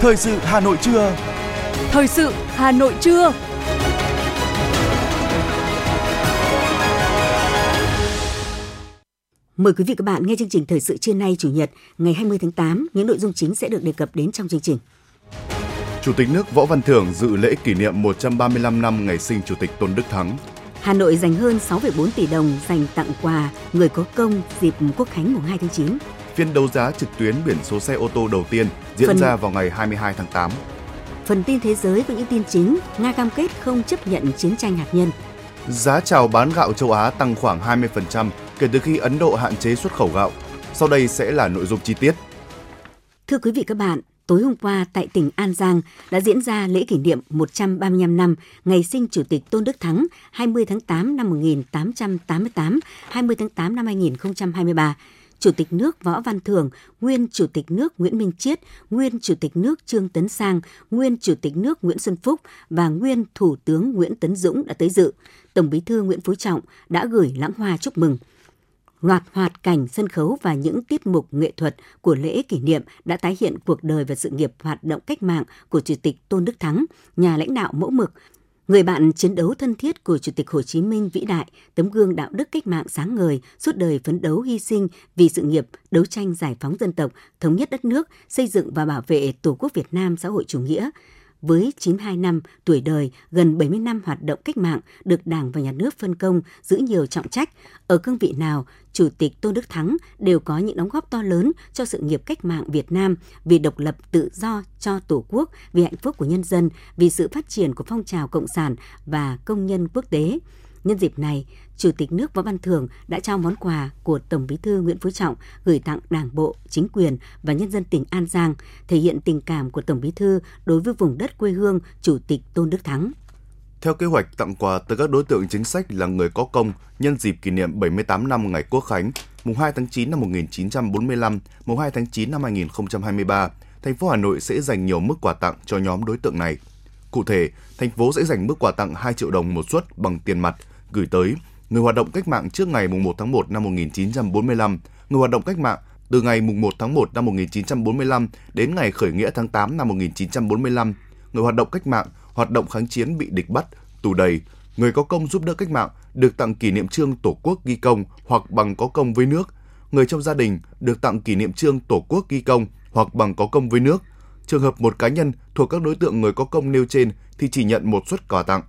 Thời sự Hà Nội trưa. Thời sự Hà Nội trưa. Mời quý vị các bạn nghe chương trình Thời sự trưa nay Chủ nhật ngày 20 tháng 8. Những nội dung chính sẽ được đề cập đến trong chương trình. Chủ tịch nước Võ Văn Thưởng dự lễ kỷ niệm 135 năm ngày sinh Chủ tịch Tôn Đức Thắng. Hà Nội dành hơn 6,4 tỷ đồng dành tặng quà người có công dịp Quốc khánh mùng 2 tháng 9. Phiên đấu giá trực tuyến biển số xe ô tô đầu tiên diễn Phần... ra vào ngày 22 tháng 8. Phần tin thế giới với những tin chính, Nga cam kết không chấp nhận chiến tranh hạt nhân. Giá chào bán gạo châu Á tăng khoảng 20% kể từ khi Ấn Độ hạn chế xuất khẩu gạo. Sau đây sẽ là nội dung chi tiết. Thưa quý vị các bạn, tối hôm qua tại tỉnh An Giang đã diễn ra lễ kỷ niệm 135 năm ngày sinh Chủ tịch Tôn Đức Thắng 20 tháng 8 năm 1888, 20 tháng 8 năm 2023. Chủ tịch nước Võ Văn Thưởng, nguyên Chủ tịch nước Nguyễn Minh Chiết, nguyên Chủ tịch nước Trương Tấn Sang, nguyên Chủ tịch nước Nguyễn Xuân Phúc và nguyên Thủ tướng Nguyễn Tấn Dũng đã tới dự. Tổng Bí thư Nguyễn Phú Trọng đã gửi lãng hoa chúc mừng loạt hoạt cảnh sân khấu và những tiết mục nghệ thuật của lễ kỷ niệm đã tái hiện cuộc đời và sự nghiệp hoạt động cách mạng của Chủ tịch Tôn Đức Thắng, nhà lãnh đạo mẫu mực, người bạn chiến đấu thân thiết của Chủ tịch Hồ Chí Minh vĩ đại, tấm gương đạo đức cách mạng sáng ngời, suốt đời phấn đấu hy sinh vì sự nghiệp đấu tranh giải phóng dân tộc, thống nhất đất nước, xây dựng và bảo vệ Tổ quốc Việt Nam xã hội chủ nghĩa với 92 năm tuổi đời, gần 70 năm hoạt động cách mạng, được Đảng và Nhà nước phân công giữ nhiều trọng trách. Ở cương vị nào, Chủ tịch Tôn Đức Thắng đều có những đóng góp to lớn cho sự nghiệp cách mạng Việt Nam, vì độc lập tự do cho Tổ quốc, vì hạnh phúc của nhân dân, vì sự phát triển của phong trào cộng sản và công nhân quốc tế. Nhân dịp này, Chủ tịch nước Võ Văn Thưởng đã trao món quà của Tổng Bí thư Nguyễn Phú Trọng gửi tặng Đảng bộ, chính quyền và nhân dân tỉnh An Giang, thể hiện tình cảm của Tổng Bí thư đối với vùng đất quê hương Chủ tịch Tôn Đức Thắng. Theo kế hoạch tặng quà tới các đối tượng chính sách là người có công nhân dịp kỷ niệm 78 năm ngày Quốc khánh, mùng 2 tháng 9 năm 1945, mùng 2 tháng 9 năm 2023, thành phố Hà Nội sẽ dành nhiều mức quà tặng cho nhóm đối tượng này. Cụ thể, thành phố sẽ dành mức quà tặng 2 triệu đồng một suất bằng tiền mặt gửi tới. Người hoạt động cách mạng trước ngày 1 tháng 1 năm 1945, người hoạt động cách mạng từ ngày 1 tháng 1 năm 1945 đến ngày khởi nghĩa tháng 8 năm 1945, người hoạt động cách mạng, hoạt động kháng chiến bị địch bắt, tù đầy, người có công giúp đỡ cách mạng được tặng kỷ niệm trương Tổ quốc ghi công hoặc bằng có công với nước, người trong gia đình được tặng kỷ niệm trương Tổ quốc ghi công hoặc bằng có công với nước. Trường hợp một cá nhân thuộc các đối tượng người có công nêu trên thì chỉ nhận một suất quà tặng.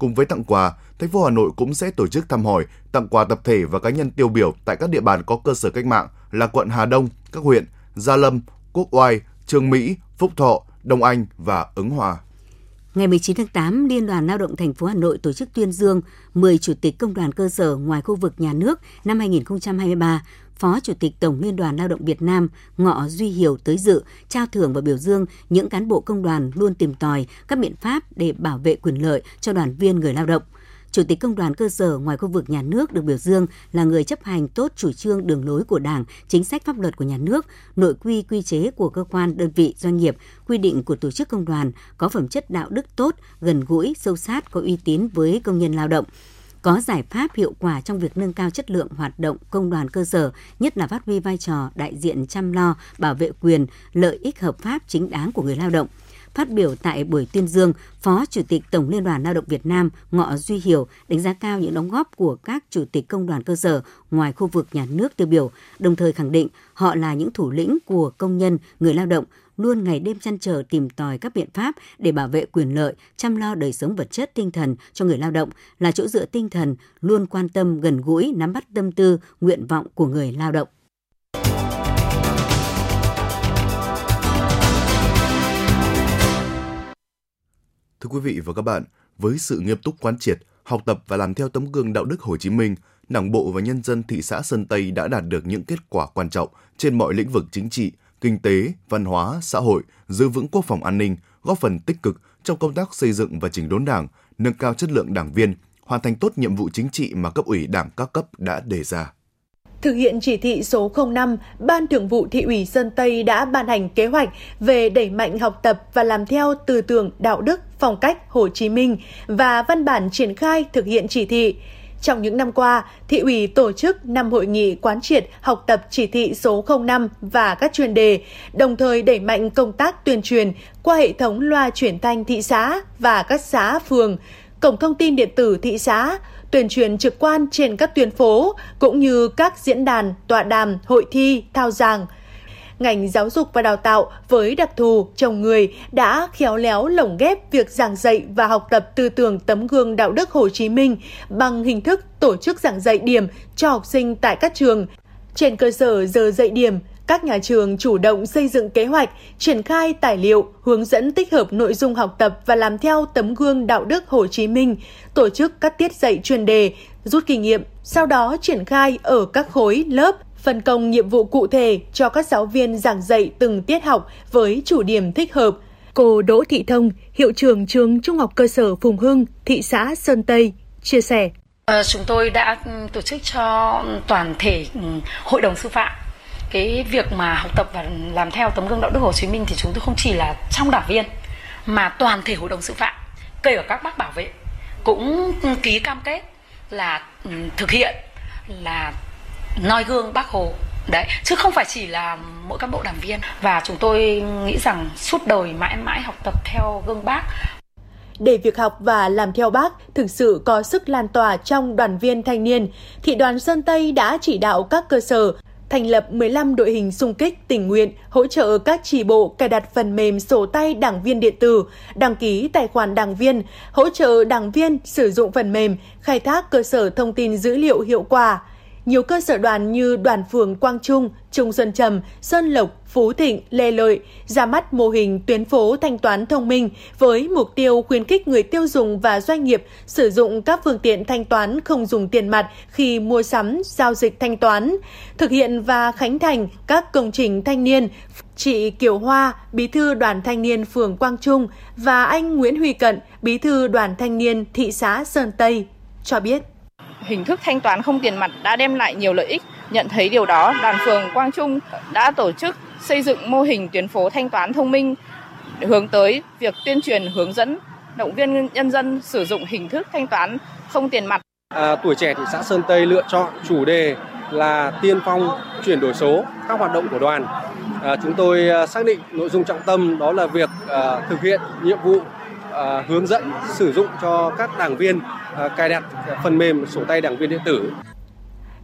Cùng với tặng quà, thành phố Hà Nội cũng sẽ tổ chức thăm hỏi, tặng quà tập thể và cá nhân tiêu biểu tại các địa bàn có cơ sở cách mạng là quận Hà Đông, các huyện Gia Lâm, Quốc Oai, Trương Mỹ, Phúc Thọ, Đông Anh và Ứng Hòa. Ngày 19 tháng 8, Liên đoàn Lao động thành phố Hà Nội tổ chức tuyên dương 10 chủ tịch công đoàn cơ sở ngoài khu vực nhà nước năm 2023 Phó Chủ tịch Tổng Liên đoàn Lao động Việt Nam Ngọ Duy Hiểu tới dự, trao thưởng và biểu dương những cán bộ công đoàn luôn tìm tòi các biện pháp để bảo vệ quyền lợi cho đoàn viên người lao động. Chủ tịch công đoàn cơ sở ngoài khu vực nhà nước được biểu dương là người chấp hành tốt chủ trương đường lối của Đảng, chính sách pháp luật của nhà nước, nội quy quy chế của cơ quan, đơn vị, doanh nghiệp, quy định của tổ chức công đoàn, có phẩm chất đạo đức tốt, gần gũi, sâu sát, có uy tín với công nhân lao động có giải pháp hiệu quả trong việc nâng cao chất lượng hoạt động công đoàn cơ sở, nhất là phát huy vai trò đại diện chăm lo, bảo vệ quyền, lợi ích hợp pháp chính đáng của người lao động. Phát biểu tại buổi tuyên dương, Phó Chủ tịch Tổng Liên đoàn Lao động Việt Nam Ngọ Duy Hiểu đánh giá cao những đóng góp của các chủ tịch công đoàn cơ sở ngoài khu vực nhà nước tiêu biểu, đồng thời khẳng định họ là những thủ lĩnh của công nhân, người lao động, luôn ngày đêm chăn trở tìm tòi các biện pháp để bảo vệ quyền lợi, chăm lo đời sống vật chất tinh thần cho người lao động là chỗ dựa tinh thần luôn quan tâm gần gũi nắm bắt tâm tư, nguyện vọng của người lao động. Thưa quý vị và các bạn, với sự nghiêm túc quán triệt, học tập và làm theo tấm gương đạo đức Hồ Chí Minh, Đảng bộ và nhân dân thị xã Sơn Tây đã đạt được những kết quả quan trọng trên mọi lĩnh vực chính trị, kinh tế, văn hóa, xã hội, giữ vững quốc phòng an ninh, góp phần tích cực trong công tác xây dựng và chỉnh đốn Đảng, nâng cao chất lượng đảng viên, hoàn thành tốt nhiệm vụ chính trị mà cấp ủy Đảng các cấp đã đề ra. Thực hiện chỉ thị số 05, Ban Thường vụ Thị ủy Sơn Tây đã ban hành kế hoạch về đẩy mạnh học tập và làm theo tư tưởng đạo đức, phong cách Hồ Chí Minh và văn bản triển khai thực hiện chỉ thị. Trong những năm qua, thị ủy tổ chức năm hội nghị quán triệt học tập chỉ thị số 05 và các chuyên đề, đồng thời đẩy mạnh công tác tuyên truyền qua hệ thống loa truyền thanh thị xã và các xã phường, cổng thông tin điện tử thị xã, tuyên truyền trực quan trên các tuyến phố cũng như các diễn đàn, tọa đàm, hội thi, thao giảng – ngành giáo dục và đào tạo với đặc thù chồng người đã khéo léo lồng ghép việc giảng dạy và học tập tư tưởng tấm gương đạo đức Hồ Chí Minh bằng hình thức tổ chức giảng dạy điểm cho học sinh tại các trường. Trên cơ sở giờ dạy điểm, các nhà trường chủ động xây dựng kế hoạch, triển khai tài liệu, hướng dẫn tích hợp nội dung học tập và làm theo tấm gương đạo đức Hồ Chí Minh, tổ chức các tiết dạy chuyên đề, rút kinh nghiệm, sau đó triển khai ở các khối lớp phân công nhiệm vụ cụ thể cho các giáo viên giảng dạy từng tiết học với chủ điểm thích hợp. Cô Đỗ Thị Thông, hiệu trưởng trường Trung học cơ sở Phùng Hưng, thị xã Sơn Tây, chia sẻ. À, chúng tôi đã tổ chức cho toàn thể ừ, hội đồng sư phạm cái việc mà học tập và làm theo tấm gương đạo đức Hồ Chí Minh thì chúng tôi không chỉ là trong đảng viên mà toàn thể hội đồng sư phạm kể cả các bác bảo vệ cũng ký cam kết là ừ, thực hiện là noi gương bác hồ. Đấy chứ không phải chỉ là mỗi cán bộ đảng viên. Và chúng tôi nghĩ rằng suốt đời mãi mãi học tập theo gương bác. Để việc học và làm theo bác thực sự có sức lan tỏa trong đoàn viên thanh niên, thị đoàn Sơn Tây đã chỉ đạo các cơ sở thành lập 15 đội hình xung kích tình nguyện hỗ trợ các chỉ bộ cài đặt phần mềm sổ tay đảng viên điện tử, đăng ký tài khoản đảng viên, hỗ trợ đảng viên sử dụng phần mềm, khai thác cơ sở thông tin dữ liệu hiệu quả nhiều cơ sở đoàn như đoàn phường Quang Trung, Trung Xuân Trầm, Sơn Lộc, Phú Thịnh, Lê Lợi ra mắt mô hình tuyến phố thanh toán thông minh với mục tiêu khuyến khích người tiêu dùng và doanh nghiệp sử dụng các phương tiện thanh toán không dùng tiền mặt khi mua sắm, giao dịch thanh toán, thực hiện và khánh thành các công trình thanh niên. Chị Kiều Hoa, Bí thư Đoàn Thanh niên phường Quang Trung và anh Nguyễn Huy Cận, Bí thư Đoàn Thanh niên thị xã Sơn Tây cho biết hình thức thanh toán không tiền mặt đã đem lại nhiều lợi ích. Nhận thấy điều đó, đoàn phường Quang Trung đã tổ chức xây dựng mô hình tuyến phố thanh toán thông minh hướng tới việc tuyên truyền hướng dẫn động viên nhân dân sử dụng hình thức thanh toán không tiền mặt. À, tuổi trẻ thị xã Sơn Tây lựa chọn chủ đề là tiên phong chuyển đổi số các hoạt động của đoàn. À, chúng tôi à, xác định nội dung trọng tâm đó là việc à, thực hiện nhiệm vụ Ờ, hướng dẫn sử dụng cho các đảng viên ờ, cài đặt phần mềm sổ tay đảng viên điện tử.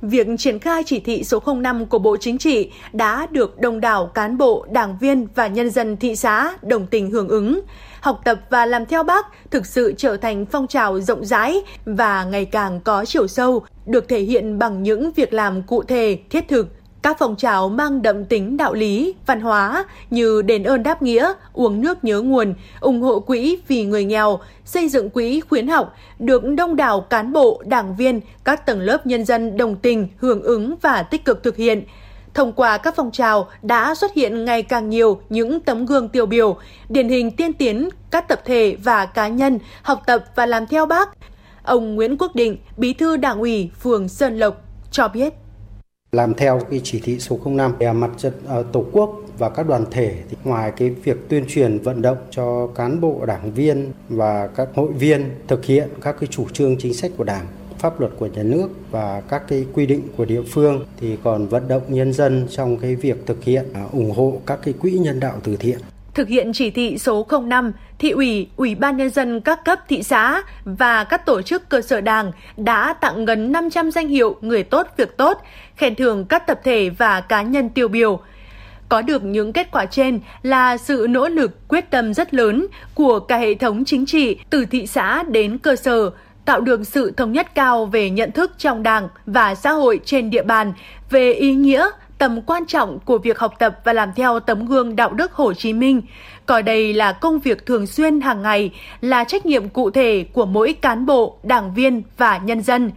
Việc triển khai chỉ thị số 05 của Bộ Chính trị đã được đông đảo cán bộ, đảng viên và nhân dân thị xã đồng tình hưởng ứng. Học tập và làm theo bác thực sự trở thành phong trào rộng rãi và ngày càng có chiều sâu, được thể hiện bằng những việc làm cụ thể, thiết thực, các phong trào mang đậm tính đạo lý, văn hóa như đền ơn đáp nghĩa, uống nước nhớ nguồn, ủng hộ quỹ vì người nghèo, xây dựng quỹ khuyến học được đông đảo cán bộ, đảng viên, các tầng lớp nhân dân đồng tình, hưởng ứng và tích cực thực hiện. Thông qua các phong trào đã xuất hiện ngày càng nhiều những tấm gương tiêu biểu, điển hình tiên tiến các tập thể và cá nhân học tập và làm theo bác. Ông Nguyễn Quốc Định, Bí thư Đảng ủy phường Sơn Lộc cho biết làm theo cái chỉ thị số 05 về à, mặt trận à, tổ quốc và các đoàn thể thì ngoài cái việc tuyên truyền, vận động cho cán bộ, đảng viên và các hội viên thực hiện các cái chủ trương chính sách của đảng, pháp luật của nhà nước và các cái quy định của địa phương thì còn vận động nhân dân trong cái việc thực hiện à, ủng hộ các cái quỹ nhân đạo từ thiện thực hiện chỉ thị số 05, thị ủy, ủy ban nhân dân các cấp thị xã và các tổ chức cơ sở đảng đã tặng gần 500 danh hiệu người tốt việc tốt, khen thưởng các tập thể và cá nhân tiêu biểu. Có được những kết quả trên là sự nỗ lực quyết tâm rất lớn của cả hệ thống chính trị từ thị xã đến cơ sở, tạo được sự thống nhất cao về nhận thức trong Đảng và xã hội trên địa bàn về ý nghĩa, tầm quan trọng của việc học tập và làm theo tấm gương đạo đức Hồ Chí Minh, coi đây là công việc thường xuyên hàng ngày, là trách nhiệm cụ thể của mỗi cán bộ, đảng viên và nhân dân.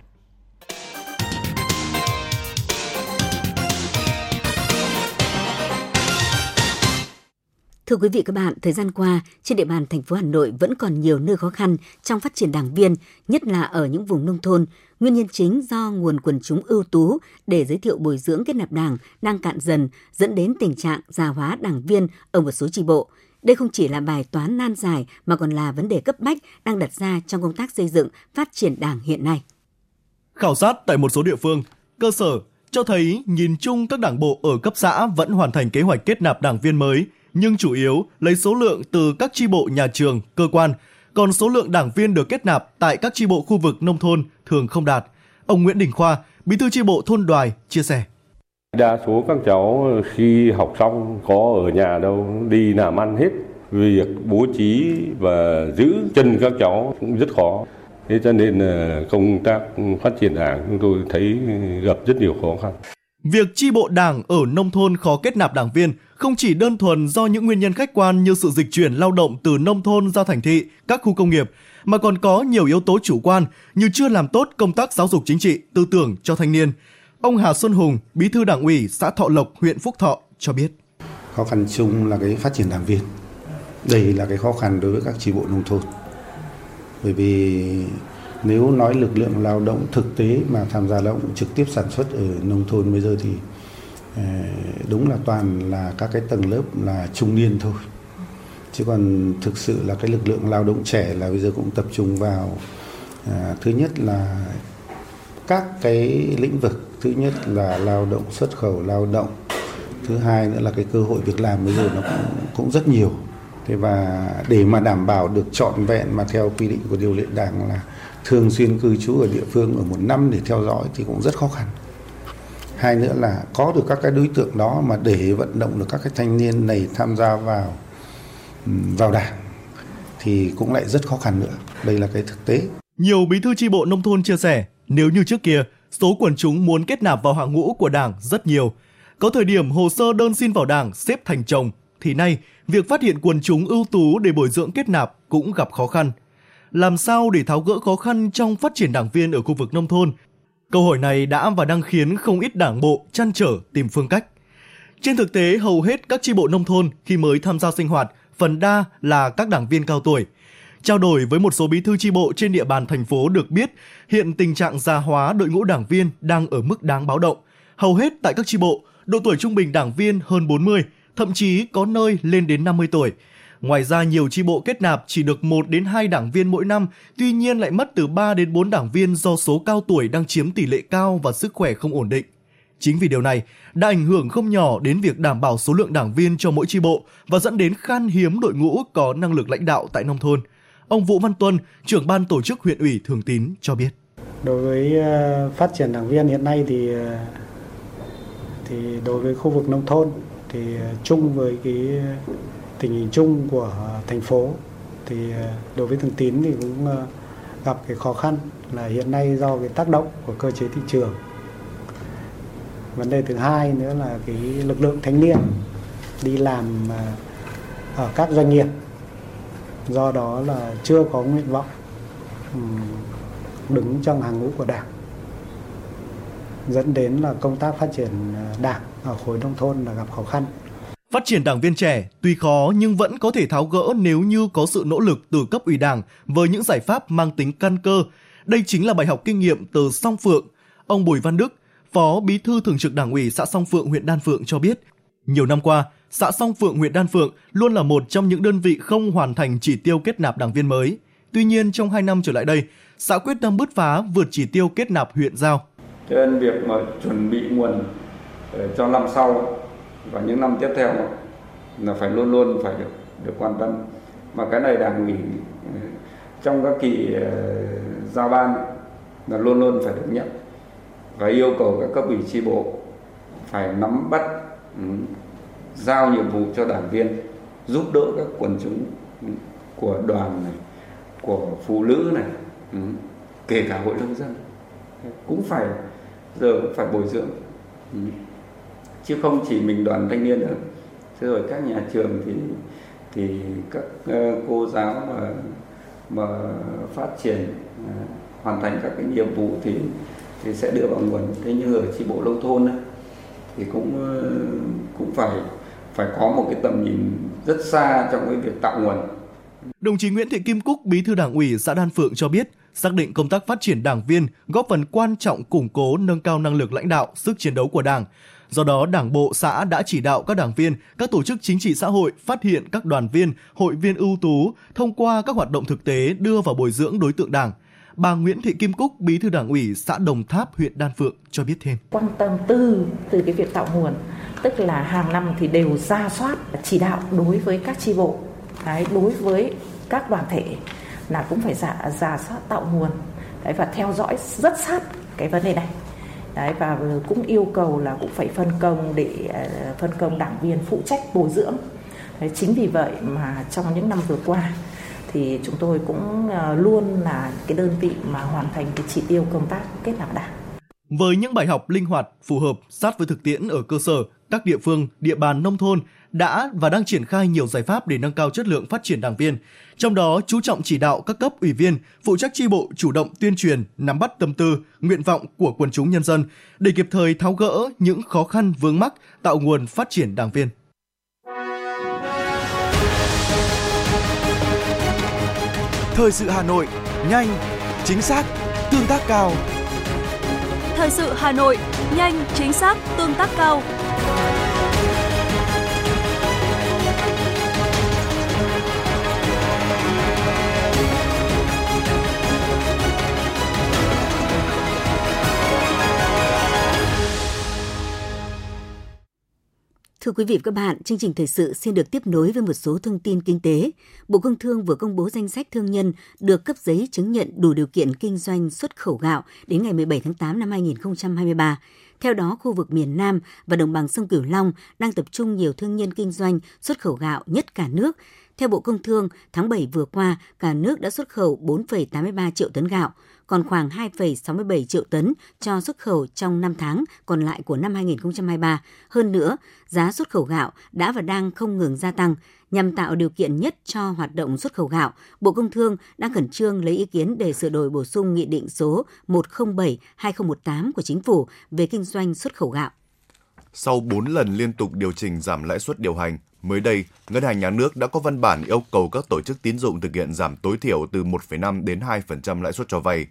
Thưa quý vị các bạn, thời gian qua, trên địa bàn thành phố Hà Nội vẫn còn nhiều nơi khó khăn trong phát triển đảng viên, nhất là ở những vùng nông thôn. Nguyên nhân chính do nguồn quần chúng ưu tú để giới thiệu bồi dưỡng kết nạp đảng đang cạn dần, dẫn đến tình trạng già hóa đảng viên ở một số tri bộ. Đây không chỉ là bài toán nan giải mà còn là vấn đề cấp bách đang đặt ra trong công tác xây dựng, phát triển đảng hiện nay. Khảo sát tại một số địa phương, cơ sở cho thấy nhìn chung các đảng bộ ở cấp xã vẫn hoàn thành kế hoạch kết nạp đảng viên mới, nhưng chủ yếu lấy số lượng từ các tri bộ nhà trường, cơ quan, còn số lượng đảng viên được kết nạp tại các tri bộ khu vực nông thôn thường không đạt. Ông Nguyễn Đình Khoa, Bí thư tri bộ thôn Đoài chia sẻ. Đa số các cháu khi học xong có ở nhà đâu đi làm ăn hết. Việc bố trí và giữ chân các cháu cũng rất khó. Thế cho nên là công tác phát triển đảng chúng tôi thấy gặp rất nhiều khó khăn. Việc chi bộ đảng ở nông thôn khó kết nạp đảng viên không chỉ đơn thuần do những nguyên nhân khách quan như sự dịch chuyển lao động từ nông thôn ra thành thị, các khu công nghiệp, mà còn có nhiều yếu tố chủ quan như chưa làm tốt công tác giáo dục chính trị, tư tưởng cho thanh niên. Ông Hà Xuân Hùng, Bí thư Đảng ủy xã Thọ Lộc, huyện Phúc Thọ cho biết. Khó khăn chung là cái phát triển đảng viên. Đây là cái khó khăn đối với các chi bộ nông thôn. Bởi vì nếu nói lực lượng lao động thực tế mà tham gia lao động trực tiếp sản xuất ở nông thôn bây giờ thì ờ, đúng là toàn là các cái tầng lớp là trung niên thôi. Chứ còn thực sự là cái lực lượng lao động trẻ là bây giờ cũng tập trung vào à, thứ nhất là các cái lĩnh vực. Thứ nhất là lao động xuất khẩu lao động. Thứ hai nữa là cái cơ hội việc làm bây giờ nó cũng cũng rất nhiều. Thế và để mà đảm bảo được trọn vẹn mà theo quy định của điều lệ đảng là thường xuyên cư trú ở địa phương ở một năm để theo dõi thì cũng rất khó khăn. Hai nữa là có được các cái đối tượng đó mà để vận động được các cái thanh niên này tham gia vào vào đảng thì cũng lại rất khó khăn nữa. Đây là cái thực tế. Nhiều bí thư tri bộ nông thôn chia sẻ, nếu như trước kia, số quần chúng muốn kết nạp vào hàng ngũ của đảng rất nhiều. Có thời điểm hồ sơ đơn xin vào đảng, xếp thành chồng, thì nay, việc phát hiện quần chúng ưu tú để bồi dưỡng kết nạp cũng gặp khó khăn làm sao để tháo gỡ khó khăn trong phát triển đảng viên ở khu vực nông thôn? Câu hỏi này đã và đang khiến không ít đảng bộ chăn trở tìm phương cách. Trên thực tế, hầu hết các chi bộ nông thôn khi mới tham gia sinh hoạt, phần đa là các đảng viên cao tuổi. Trao đổi với một số bí thư chi bộ trên địa bàn thành phố được biết, hiện tình trạng già hóa đội ngũ đảng viên đang ở mức đáng báo động. Hầu hết tại các chi bộ, độ tuổi trung bình đảng viên hơn 40, thậm chí có nơi lên đến 50 tuổi – Ngoài ra nhiều chi bộ kết nạp chỉ được 1 đến 2 đảng viên mỗi năm, tuy nhiên lại mất từ 3 đến 4 đảng viên do số cao tuổi đang chiếm tỷ lệ cao và sức khỏe không ổn định. Chính vì điều này đã ảnh hưởng không nhỏ đến việc đảm bảo số lượng đảng viên cho mỗi chi bộ và dẫn đến khan hiếm đội ngũ có năng lực lãnh đạo tại nông thôn. Ông Vũ Văn Tuân, trưởng ban tổ chức huyện ủy Thường Tín cho biết. Đối với ờ, phát triển đảng viên hiện nay thì ờ, thì đối với khu vực nông thôn thì ờ, chung với cái tình hình chung của ờ, thành phố. Thì ờ, đối với thường tín thì cũng ờ, gặp cái khó khăn là hiện nay do cái tác động của cơ chế thị trường. Vấn đề thứ hai nữa là cái lực lượng thanh niên đi làm ở các doanh nghiệp. Do đó là chưa có nguyện vọng đứng trong hàng ngũ của đảng. Dẫn đến là công tác phát triển đảng ở khối nông thôn là gặp khó khăn. Phát triển đảng viên trẻ tuy khó nhưng vẫn có thể tháo gỡ nếu như có sự nỗ lực từ cấp ủy đảng với những giải pháp mang tính căn cơ. Đây chính là bài học kinh nghiệm từ Song Phượng. Ông Bùi Văn Đức, Phó Bí thư Thường trực Đảng ủy xã Song Phượng huyện Đan Phượng cho biết, nhiều năm qua, xã Song Phượng huyện Đan Phượng luôn là một trong những đơn vị không hoàn thành chỉ tiêu kết nạp đảng viên mới. Tuy nhiên, trong 2 năm trở lại đây, xã quyết tâm bứt phá vượt chỉ tiêu kết nạp huyện giao. Cho nên việc mà chuẩn bị nguồn ờ, cho năm sau và những năm tiếp theo là phải luôn luôn phải được được quan tâm. Mà cái này đảng ủy ờ, trong các kỳ ờ, giao ban là luôn luôn phải được nhận và yêu cầu các cấp ủy tri bộ phải nắm bắt ừ, giao nhiệm vụ cho đảng viên, giúp đỡ các quần chúng của đoàn này, của phụ nữ này ừ, kể cả hội nông dân. Cũng phải, giờ cũng phải bồi dưỡng. Ừ chứ không chỉ mình đoàn thanh niên nữa. Thế rồi các nhà trường thì thì các ờ, cô giáo mà mà phát triển ờ, hoàn thành các cái nhiệm vụ thì thì sẽ đưa vào nguồn. Thế nhưng ở chi bộ nông thôn ấy, thì cũng ờ, cũng phải phải có một cái tầm nhìn rất xa trong cái việc tạo nguồn. Đồng chí Nguyễn Thị Kim Cúc, Bí thư Đảng ủy xã Đan Phượng cho biết, xác định công tác phát triển đảng viên góp phần quan trọng củng cố nâng cao năng lực lãnh đạo, sức chiến đấu của Đảng, Do đó, Đảng bộ xã đã chỉ đạo các đảng viên, các tổ chức chính trị xã hội phát hiện các đoàn viên, hội viên ưu tú thông qua các hoạt động thực tế đưa vào bồi dưỡng đối tượng Đảng. bà Nguyễn Thị Kim Cúc, Bí thư Đảng ủy xã Đồng Tháp, huyện Đan Phượng cho biết thêm. Quan tâm từ từ cái việc tạo nguồn, tức là hàng năm thì đều ra soát chỉ đạo đối với các chi bộ, đấy, đối với các đoàn thể là cũng phải giả giả soát tạo nguồn đấy, và theo dõi rất sát cái vấn đề này đấy, và cũng yêu cầu là cũng phải phân công để à, phân công đảng viên phụ trách bồi dưỡng. Đấy, chính vì vậy mà trong những năm vừa qua thì chúng tôi cũng à, luôn là cái đơn vị mà hoàn thành cái chỉ tiêu công tác kết nạp đảng. Với những bài học linh hoạt, phù hợp, sát với thực tiễn ở cơ sở, các địa phương, địa bàn nông thôn đã và đang triển khai nhiều giải pháp để nâng cao chất lượng phát triển đảng viên. Trong đó, chú trọng chỉ đạo các cấp ủy viên, phụ trách chi bộ chủ động tuyên truyền, nắm bắt tâm tư, nguyện vọng của quần chúng nhân dân để kịp thời tháo gỡ những khó khăn vướng mắc, tạo nguồn phát triển đảng viên. Thời sự Hà Nội, nhanh, chính xác, tương tác cao. Thời sự Hà Nội, nhanh, chính xác, tương tác cao. Thưa quý vị và các bạn, chương trình thời sự xin được tiếp nối với một số thông tin kinh tế. Bộ Công Thương vừa công bố danh sách thương nhân được cấp giấy chứng nhận đủ điều kiện kinh doanh xuất khẩu gạo đến ngày 17 tháng 8 năm 2023. Theo đó, khu vực miền Nam và đồng bằng sông Cửu Long đang tập trung nhiều thương nhân kinh doanh xuất khẩu gạo nhất cả nước. Theo Bộ Công Thương, tháng 7 vừa qua, cả nước đã xuất khẩu 4,83 triệu tấn gạo, còn khoảng 2,67 triệu tấn cho xuất khẩu trong 5 tháng còn lại của năm 2023. Hơn nữa, giá xuất khẩu gạo đã và đang không ngừng gia tăng. Nhằm tạo điều kiện nhất cho hoạt động xuất khẩu gạo, Bộ Công Thương đang khẩn trương lấy ý kiến để sửa đổi bổ sung Nghị định số 107-2018 của Chính phủ về kinh doanh xuất khẩu gạo. Sau 4 lần liên tục điều chỉnh giảm lãi suất điều hành, mới đây, Ngân hàng Nhà nước đã có văn bản yêu cầu các tổ chức tín dụng thực hiện giảm tối thiểu từ 1,5 đến 2% lãi suất cho vay.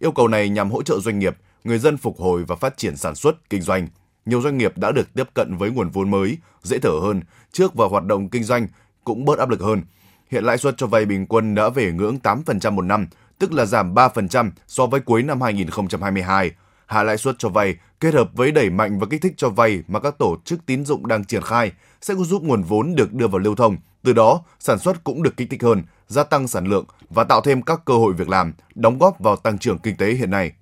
Yêu cầu này nhằm hỗ trợ doanh nghiệp, người dân phục hồi và phát triển sản xuất, kinh doanh. Nhiều doanh nghiệp đã được tiếp cận với nguồn vốn mới, dễ thở hơn, trước và hoạt động kinh doanh cũng bớt áp lực hơn. Hiện lãi suất cho vay bình quân đã về ngưỡng 8% một năm, tức là giảm 3% so với cuối năm 2022. Hạ lãi suất cho vay kết hợp với đẩy mạnh và kích thích cho vay mà các tổ chức tín dụng đang triển khai sẽ giúp nguồn vốn được đưa vào lưu thông, từ đó sản xuất cũng được kích thích hơn, gia tăng sản lượng và tạo thêm các cơ hội việc làm, đóng góp vào tăng trưởng kinh tế hiện nay.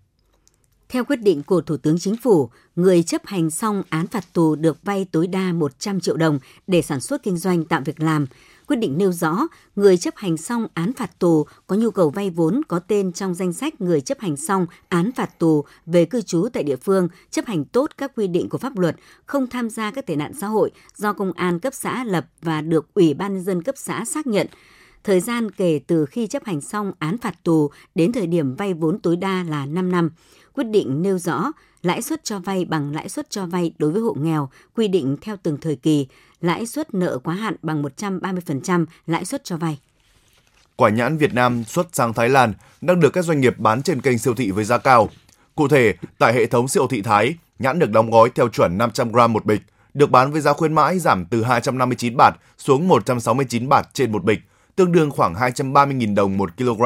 Theo quyết định của Thủ tướng Chính phủ, người chấp hành xong án phạt tù được vay tối đa 100 triệu đồng để sản xuất kinh doanh tạo việc làm. Quyết định nêu rõ, người chấp hành xong án phạt tù có nhu cầu vay vốn có tên trong danh sách người chấp hành xong án phạt tù về cư trú tại địa phương, chấp hành tốt các quy định của pháp luật, không tham gia các tệ nạn xã hội do công an cấp xã lập và được Ủy ban nhân dân cấp xã xác nhận – Thời gian kể từ khi chấp hành xong án phạt tù đến thời điểm vay vốn tối đa là 5 năm. Quyết định nêu rõ lãi suất cho vay bằng lãi suất cho vay đối với hộ nghèo quy định theo từng thời kỳ, lãi suất nợ quá hạn bằng 130% lãi suất cho vay. Quả nhãn Việt Nam xuất sang Thái Lan đang được các doanh nghiệp bán trên kênh siêu thị với giá cao. Cụ thể, tại hệ thống siêu thị Thái, nhãn được đóng gói theo chuẩn 500 g một bịch, được bán với giá khuyến mãi giảm từ 259 bạt xuống 169 bạt trên một bịch, tương đương khoảng 230.000 đồng một kg.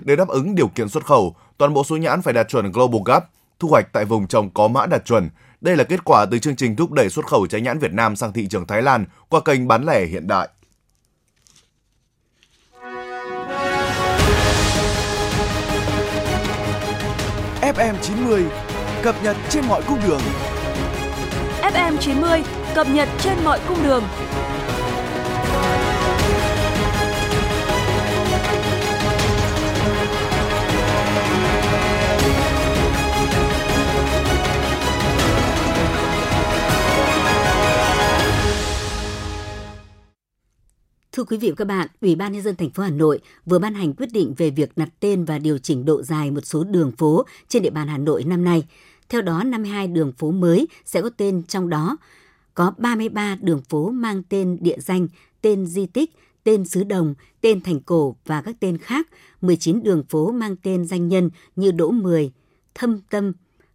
Để đáp ứng điều kiện xuất khẩu, toàn bộ số nhãn phải đạt chuẩn Global Gap, thu hoạch tại vùng trồng có mã đạt chuẩn. Đây là kết quả từ chương trình thúc đẩy xuất khẩu trái nhãn Việt Nam sang thị trường Thái Lan qua kênh bán lẻ hiện đại. FM90 cập nhật trên mọi cung đường. FM90 cập nhật trên mọi cung đường. Thưa quý vị và các bạn, Ủy ban nhân dân thành phố Hà Nội vừa ban hành quyết định về việc đặt tên và điều chỉnh độ dài một số đường phố trên địa bàn Hà Nội năm nay. Theo đó, 52 đường phố mới sẽ có tên trong đó có 33 đường phố mang tên địa danh, tên di tích, tên xứ đồng, tên thành cổ và các tên khác, 19 đường phố mang tên danh nhân như Đỗ Mười, Thâm Tâm,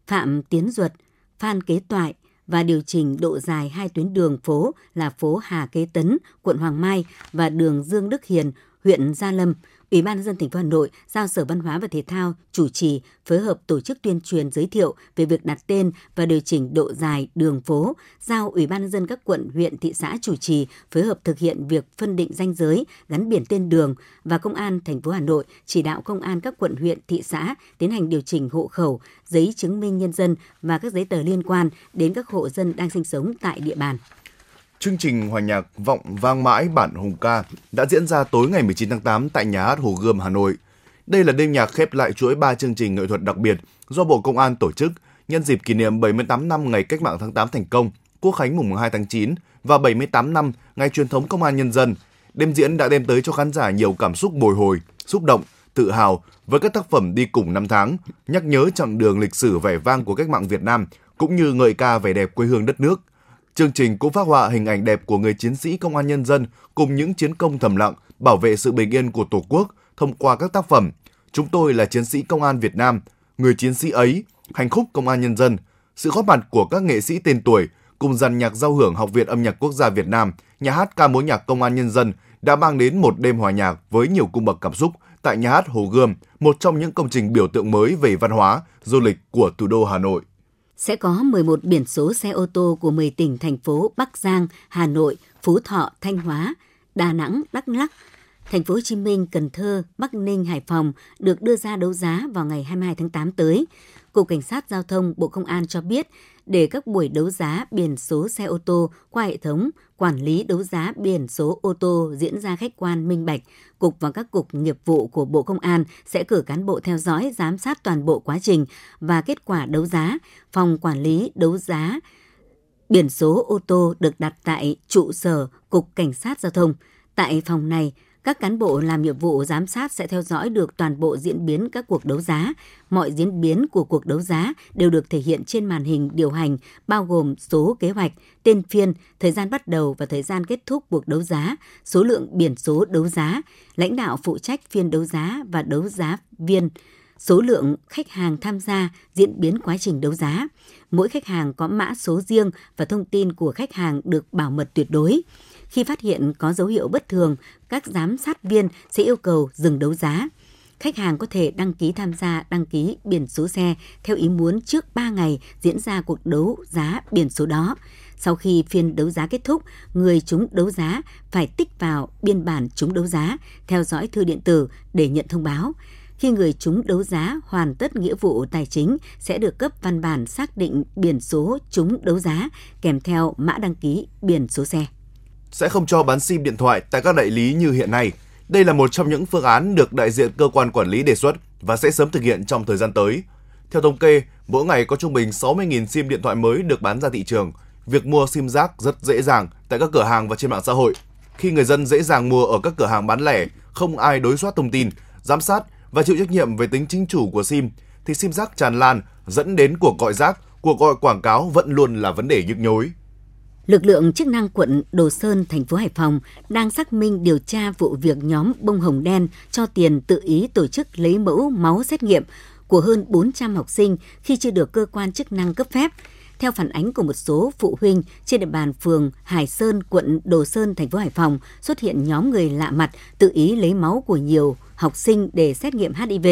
Phạm Tiến Duật, Phan Kế Toại, và điều chỉnh độ dài hai tuyến đường phố là phố Hà Kế Tấn, quận Hoàng Mai và đường Dương Đức Hiền, huyện Gia Lâm, Ủy ban nhân dân thành phố Hà Nội giao Sở Văn hóa và Thể thao chủ trì phối hợp tổ chức tuyên truyền giới thiệu về việc đặt tên và điều chỉnh độ dài đường phố, giao Ủy ban nhân dân các quận, huyện, thị xã chủ trì phối hợp thực hiện việc phân định danh giới, gắn biển tên đường và Công an thành phố Hà Nội chỉ đạo Công an các quận, huyện, thị xã tiến hành điều chỉnh hộ khẩu, giấy chứng minh nhân dân và các giấy tờ liên quan đến các hộ dân đang sinh sống tại địa bàn. Chương trình hòa nhạc Vọng vang mãi bản Hùng ca đã diễn ra tối ngày 19 tháng 8 tại nhà hát Hồ Gươm, Hà Nội. Đây là đêm nhạc khép lại chuỗi 3 chương trình nghệ thuật đặc biệt do Bộ Công an tổ chức nhân dịp kỷ niệm 78 năm ngày Cách mạng tháng 8 thành công, Quốc khánh mùng 2 tháng 9 và 78 năm ngày truyền thống Công an Nhân dân. Đêm diễn đã đem tới cho khán giả nhiều cảm xúc bồi hồi, xúc động, tự hào với các tác phẩm đi cùng năm tháng, nhắc nhớ chặng đường lịch sử vẻ vang của cách mạng Việt Nam, cũng như ngợi ca vẻ đẹp quê hương đất nước. Chương trình cũng phát họa hình ảnh đẹp của người chiến sĩ công an nhân dân cùng những chiến công thầm lặng bảo vệ sự bình yên của Tổ quốc thông qua các tác phẩm Chúng tôi là chiến sĩ công an Việt Nam, người chiến sĩ ấy, hành khúc công an nhân dân, sự góp mặt của các nghệ sĩ tên tuổi cùng dàn nhạc giao hưởng Học viện Âm nhạc Quốc gia Việt Nam, nhà hát ca mối nhạc công an nhân dân đã mang đến một đêm hòa nhạc với nhiều cung bậc cảm xúc tại nhà hát Hồ Gươm, một trong những công trình biểu tượng mới về văn hóa, du lịch của thủ đô Hà Nội. Sẽ có 11 biển số xe ô tô của 10 tỉnh thành phố Bắc Giang, Hà Nội, Phú Thọ, Thanh Hóa, Đà Nẵng, Đắk Lắk, Thành phố Hồ Chí Minh, Cần Thơ, Bắc Ninh, Hải Phòng được đưa ra đấu giá vào ngày 22 tháng 8 tới. Cục Cảnh sát Giao thông Bộ Công an cho biết, để các buổi đấu giá biển số xe ô tô qua hệ thống quản lý đấu giá biển số ô tô diễn ra khách quan minh bạch, cục và các cục nghiệp vụ của Bộ Công an sẽ cử cán bộ theo dõi giám sát toàn bộ quá trình và kết quả đấu giá. Phòng quản lý đấu giá biển số ô tô được đặt tại trụ sở Cục Cảnh sát Giao thông. Tại phòng này, các cán bộ làm nhiệm vụ giám sát sẽ theo dõi được toàn bộ diễn biến các cuộc đấu giá. Mọi diễn biến của cuộc đấu giá đều được thể hiện trên màn hình điều hành, bao gồm số kế hoạch, tên phiên, thời gian bắt đầu và thời gian kết thúc cuộc đấu giá, số lượng biển số đấu giá, lãnh đạo phụ trách phiên đấu giá và đấu giá viên, số lượng khách hàng tham gia, diễn biến quá trình đấu giá. Mỗi khách hàng có mã số riêng và thông tin của khách hàng được bảo mật tuyệt đối. Khi phát hiện có dấu hiệu bất thường, các giám sát viên sẽ yêu cầu dừng đấu giá. Khách hàng có thể đăng ký tham gia đăng ký biển số xe theo ý muốn trước 3 ngày diễn ra cuộc đấu giá biển số đó. Sau khi phiên đấu giá kết thúc, người chúng đấu giá phải tích vào biên bản chúng đấu giá, theo dõi thư điện tử để nhận thông báo. Khi người chúng đấu giá hoàn tất nghĩa vụ tài chính sẽ được cấp văn bản xác định biển số chúng đấu giá kèm theo mã đăng ký biển số xe sẽ không cho bán sim điện thoại tại các đại lý như hiện nay. Đây là một trong những phương án được đại diện cơ quan quản lý đề xuất và sẽ sớm thực hiện trong thời gian tới. Theo thống kê, mỗi ngày có trung bình 60.000 sim điện thoại mới được bán ra thị trường. Việc mua sim rác rất dễ dàng tại các cửa hàng và trên mạng xã hội. Khi người dân dễ dàng mua ở các cửa hàng bán lẻ, không ai đối soát thông tin, giám sát và chịu trách nhiệm về tính chính chủ của sim, thì sim rác tràn lan dẫn đến cuộc gọi rác, cuộc gọi quảng cáo vẫn luôn là vấn đề nhức nhối. Lực lượng chức năng quận Đồ Sơn, thành phố Hải Phòng đang xác minh điều tra vụ việc nhóm bông hồng đen cho tiền tự ý tổ chức lấy mẫu máu xét nghiệm của hơn 400 học sinh khi chưa được cơ quan chức năng cấp phép. Theo phản ánh của một số phụ huynh trên địa bàn phường Hải Sơn, quận Đồ Sơn, thành phố Hải Phòng xuất hiện nhóm người lạ mặt tự ý lấy máu của nhiều học sinh để xét nghiệm HIV.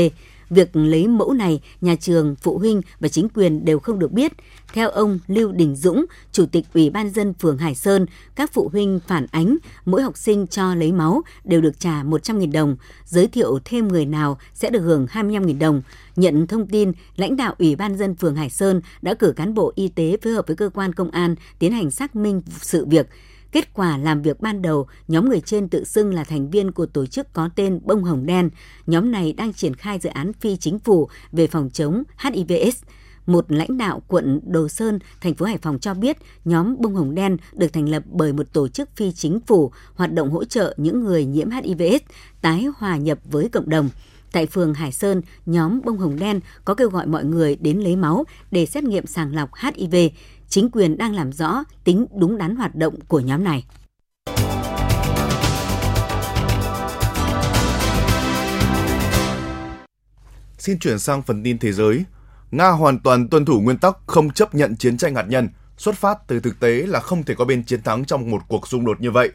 Việc lấy mẫu này, nhà trường, phụ huynh và chính quyền đều không được biết. Theo ông Lưu Đình Dũng, Chủ tịch Ủy ban dân phường Hải Sơn, các phụ huynh phản ánh mỗi học sinh cho lấy máu đều được trả 100.000 đồng, giới thiệu thêm người nào sẽ được hưởng 25.000 đồng. Nhận thông tin, lãnh đạo Ủy ban dân phường Hải Sơn đã cử cán bộ y tế phối hợp với cơ quan công an tiến hành xác minh sự việc. Kết quả làm việc ban đầu, nhóm người trên tự xưng là thành viên của tổ chức có tên Bông Hồng Đen. Nhóm này đang triển khai dự án phi chính phủ về phòng chống HIVS. Một lãnh đạo quận Đồ Sơn, thành phố Hải Phòng cho biết nhóm Bông Hồng Đen được thành lập bởi một tổ chức phi chính phủ hoạt động hỗ trợ những người nhiễm HIVS tái hòa nhập với cộng đồng. Tại phường Hải Sơn, nhóm Bông Hồng Đen có kêu gọi mọi người đến lấy máu để xét nghiệm sàng lọc HIV chính quyền đang làm rõ tính đúng đắn hoạt động của nhóm này. Xin chuyển sang phần tin thế giới. Nga hoàn toàn tuân thủ nguyên tắc không chấp nhận chiến tranh hạt nhân, xuất phát từ thực tế là không thể có bên chiến thắng trong một cuộc xung đột như vậy.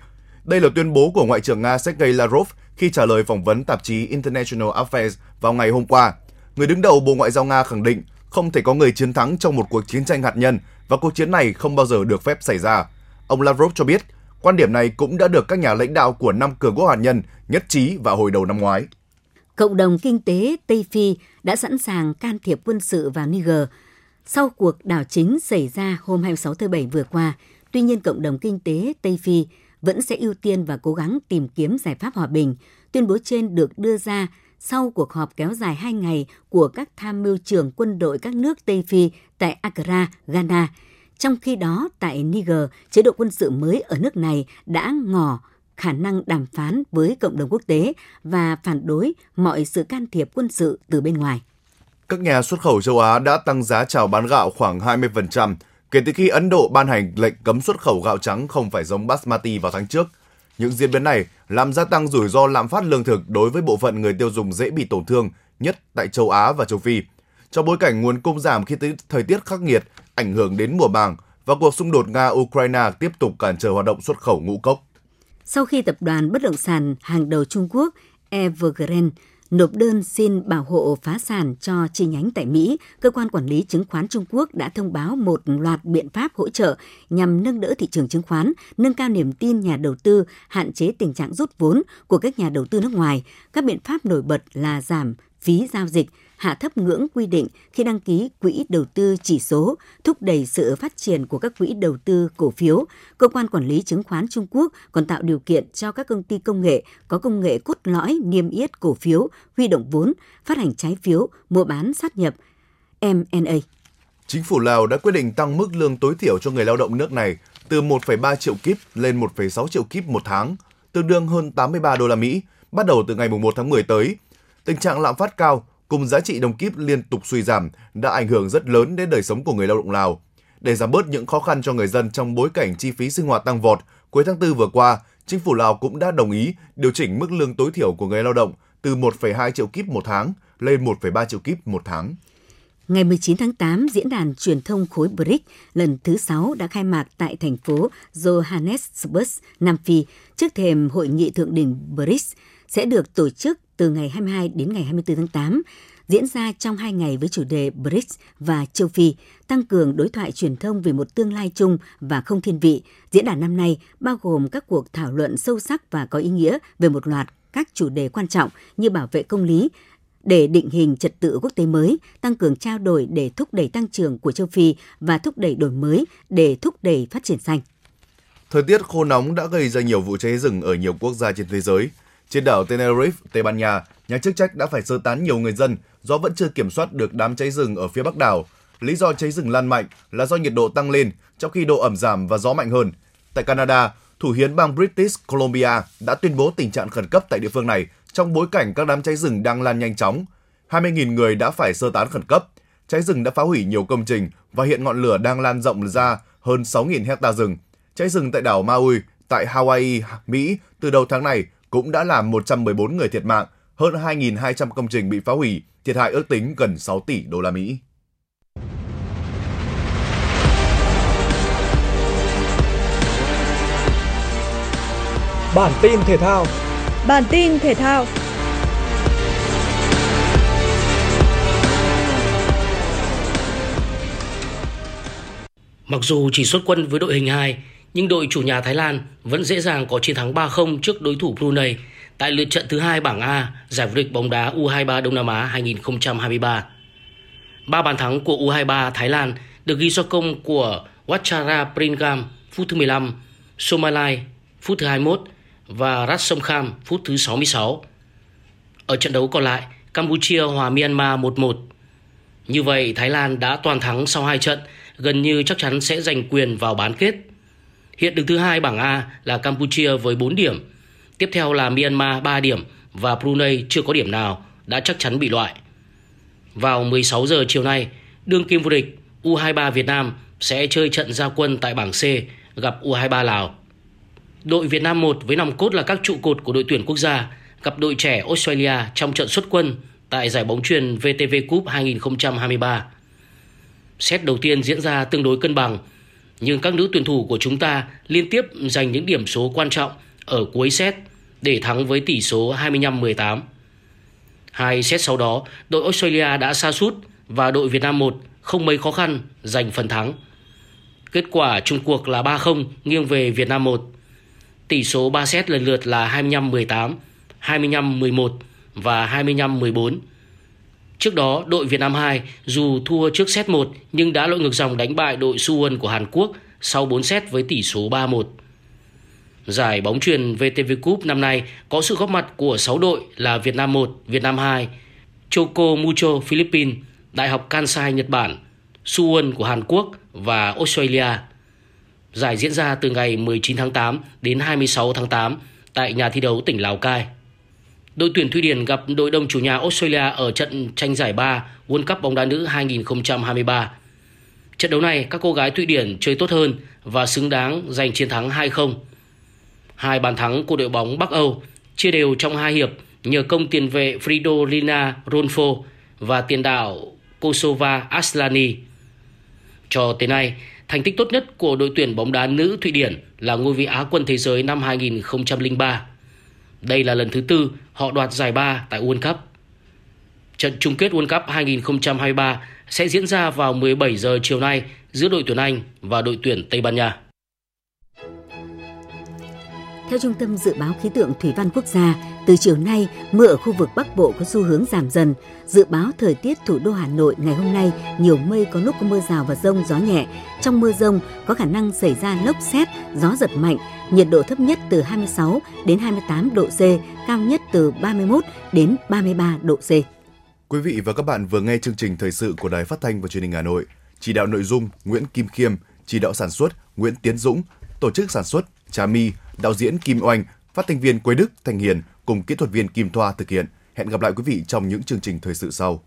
Đây là tuyên bố của Ngoại trưởng Nga Sergei Lavrov khi trả lời phỏng vấn tạp chí International Affairs vào ngày hôm qua. Người đứng đầu Bộ Ngoại giao Nga khẳng định không thể có người chiến thắng trong một cuộc chiến tranh hạt nhân và cuộc chiến này không bao giờ được phép xảy ra. Ông Lavrov cho biết, quan điểm này cũng đã được các nhà lãnh đạo của năm cường quốc hạt nhân nhất trí vào hồi đầu năm ngoái. Cộng đồng kinh tế Tây Phi đã sẵn sàng can thiệp quân sự vào Niger sau cuộc đảo chính xảy ra hôm 26 tháng 7 vừa qua. Tuy nhiên, cộng đồng kinh tế Tây Phi vẫn sẽ ưu tiên và cố gắng tìm kiếm giải pháp hòa bình. Tuyên bố trên được đưa ra sau cuộc họp kéo dài hai ngày của các tham mưu trưởng quân đội các nước Tây Phi tại Accra, Ghana. Trong khi đó, tại Niger, chế độ quân sự mới ở nước này đã ngỏ khả năng đàm phán với cộng đồng quốc tế và phản đối mọi sự can thiệp quân sự từ bên ngoài. Các nhà xuất khẩu châu Á đã tăng giá chào bán gạo khoảng 20% kể từ khi Ấn Độ ban hành lệnh cấm xuất khẩu gạo trắng không phải giống basmati vào tháng trước. Những diễn biến này làm gia tăng rủi ro lạm phát lương thực đối với bộ phận người tiêu dùng dễ bị tổn thương, nhất tại châu Á và châu Phi. Trong bối cảnh nguồn cung giảm khi thời tiết khắc nghiệt, ảnh hưởng đến mùa màng và cuộc xung đột Nga-Ukraine tiếp tục cản trở hoạt động xuất khẩu ngũ cốc. Sau khi tập đoàn bất động sản hàng đầu Trung Quốc Evergrande nộp đơn xin bảo hộ phá sản cho chi nhánh tại Mỹ, cơ quan quản lý chứng khoán Trung Quốc đã thông báo một loạt biện pháp hỗ trợ nhằm nâng đỡ thị trường chứng khoán, nâng cao niềm tin nhà đầu tư, hạn chế tình trạng rút vốn của các nhà đầu tư nước ngoài. Các biện pháp nổi bật là giảm phí giao dịch, hạ thấp ngưỡng quy định khi đăng ký quỹ đầu tư chỉ số, thúc đẩy sự phát triển của các quỹ đầu tư cổ phiếu. Cơ quan quản lý chứng khoán Trung Quốc còn tạo điều kiện cho các công ty công nghệ có công nghệ cốt lõi niêm yết cổ phiếu, huy động vốn, phát hành trái phiếu, mua bán sát nhập, M&A. Chính phủ Lào đã quyết định tăng mức lương tối thiểu cho người lao động nước này từ 1,3 triệu kíp lên 1,6 triệu kíp một tháng, tương đương hơn 83 đô la Mỹ, bắt đầu từ ngày 1 tháng 10 tới. Tình trạng lạm phát cao cùng giá trị đồng kíp liên tục suy giảm đã ảnh hưởng rất lớn đến đời sống của người lao động Lào. Để giảm bớt những khó khăn cho người dân trong bối cảnh chi phí sinh hoạt tăng vọt, cuối tháng 4 vừa qua, chính phủ Lào cũng đã đồng ý điều chỉnh mức lương tối thiểu của người lao động từ 1,2 triệu kíp một tháng lên 1,3 triệu kíp một tháng. Ngày 19 tháng 8, diễn đàn truyền thông khối BRICS lần thứ 6 đã khai mạc tại thành phố Johannesburg, Nam Phi, trước thềm hội nghị thượng đỉnh BRICS sẽ được tổ chức từ ngày 22 đến ngày 24 tháng 8, diễn ra trong hai ngày với chủ đề BRICS và châu Phi, tăng cường đối thoại truyền thông về một tương lai chung và không thiên vị. Diễn đàn năm nay bao gồm các cuộc thảo luận sâu sắc và có ý nghĩa về một loạt các chủ đề quan trọng như bảo vệ công lý, để định hình trật tự quốc tế mới, tăng cường trao đổi để thúc đẩy tăng trưởng của châu Phi và thúc đẩy đổi mới để thúc đẩy phát triển xanh. Thời tiết khô nóng đã gây ra nhiều vụ cháy rừng ở nhiều quốc gia trên thế giới. Trên đảo Tenerife, Tây Ban Nha, nhà chức trách đã phải sơ tán nhiều người dân do vẫn chưa kiểm soát được đám cháy rừng ở phía bắc đảo. Lý do cháy rừng lan mạnh là do nhiệt độ tăng lên trong khi độ ẩm giảm và gió mạnh hơn. Tại Canada, thủ hiến bang British Columbia đã tuyên bố tình trạng khẩn cấp tại địa phương này trong bối cảnh các đám cháy rừng đang lan nhanh chóng. 20.000 người đã phải sơ tán khẩn cấp. Cháy rừng đã phá hủy nhiều công trình và hiện ngọn lửa đang lan rộng ra hơn 6.000 hecta rừng. Cháy rừng tại đảo Maui tại Hawaii, Mỹ từ đầu tháng này cũng đã làm 114 người thiệt mạng, hơn 2.200 công trình bị phá hủy, thiệt hại ước tính gần 6 tỷ đô la Mỹ. Bản tin thể thao Bản tin thể thao Mặc dù chỉ xuất quân với đội hình 2, nhưng đội chủ nhà Thái Lan vẫn dễ dàng có chiến thắng 3-0 trước đối thủ Brunei tại lượt trận thứ hai bảng A giải vô địch bóng đá U23 Đông Nam Á 2023. Ba bàn thắng của U23 Thái Lan được ghi do công của Wachara Pringam phút thứ 15, Somalai phút thứ 21 và Ratsom Kham phút thứ 66. Ở trận đấu còn lại, Campuchia hòa Myanmar 1-1. Như vậy, Thái Lan đã toàn thắng sau hai trận, gần như chắc chắn sẽ giành quyền vào bán kết. Hiện đứng thứ hai bảng A là Campuchia với 4 điểm. Tiếp theo là Myanmar 3 điểm và Brunei chưa có điểm nào đã chắc chắn bị loại. Vào 16 giờ chiều nay, đương kim vô địch U23 Việt Nam sẽ chơi trận gia quân tại bảng C gặp U23 Lào. Đội Việt Nam 1 với nòng cốt là các trụ cột của đội tuyển quốc gia gặp đội trẻ Australia trong trận xuất quân tại giải bóng truyền VTV Cup 2023. Xét đầu tiên diễn ra tương đối cân bằng nhưng các nữ tuyển thủ của chúng ta liên tiếp giành những điểm số quan trọng ở cuối set để thắng với tỷ số 25-18. Hai set sau đó, đội Australia đã sa sút và đội Việt Nam 1 không mấy khó khăn giành phần thắng. Kết quả chung cuộc là 3-0 nghiêng về Việt Nam 1. Tỷ số 3 set lần lượt là 25-18, 25-11 và 25-14. Trước đó, đội Việt Nam 2 dù thua trước set 1 nhưng đã lội ngược dòng đánh bại đội Suwon của Hàn Quốc sau 4 set với tỷ số 3-1. Giải bóng truyền VTV Cup năm nay có sự góp mặt của 6 đội là Việt Nam 1, Việt Nam 2, Choco Mucho Philippines, Đại học Kansai Nhật Bản, Suwon của Hàn Quốc và Australia. Giải diễn ra từ ngày 19 tháng 8 đến 26 tháng 8 tại nhà thi đấu tỉnh Lào Cai. Đội tuyển Thụy Điển gặp đội đồng chủ nhà Australia ở trận tranh giải 3 World Cup bóng đá nữ 2023. Trận đấu này các cô gái Thụy Điển chơi tốt hơn và xứng đáng giành chiến thắng 2-0. Hai bàn thắng của đội bóng Bắc Âu chia đều trong hai hiệp nhờ công tiền vệ Fridolina Ronfo và tiền đạo Kosova Aslani. Cho tới nay, thành tích tốt nhất của đội tuyển bóng đá nữ Thụy Điển là ngôi vị Á quân thế giới năm 2003. Đây là lần thứ tư họ đoạt giải ba tại World Cup. Trận chung kết World Cup 2023 sẽ diễn ra vào 17 giờ chiều nay giữa đội tuyển Anh và đội tuyển Tây Ban Nha. Theo Trung tâm Dự báo Khí tượng Thủy văn Quốc gia, từ chiều nay, mưa ở khu vực Bắc Bộ có xu hướng giảm dần. Dự báo thời tiết thủ đô Hà Nội ngày hôm nay nhiều mây có lúc có mưa rào và rông, gió nhẹ. Trong mưa rông có khả năng xảy ra lốc xét, gió giật mạnh, nhiệt độ thấp nhất từ 26 đến 28 độ C, cao nhất từ 31 đến 33 độ C. Quý vị và các bạn vừa nghe chương trình thời sự của Đài Phát thanh và Truyền hình Hà Nội. Chỉ đạo nội dung Nguyễn Kim Khiêm, chỉ đạo sản xuất Nguyễn Tiến Dũng, tổ chức sản xuất Trà My, đạo diễn Kim Oanh, phát thanh viên Quế Đức, Thành Hiền cùng kỹ thuật viên Kim Thoa thực hiện. Hẹn gặp lại quý vị trong những chương trình thời sự sau.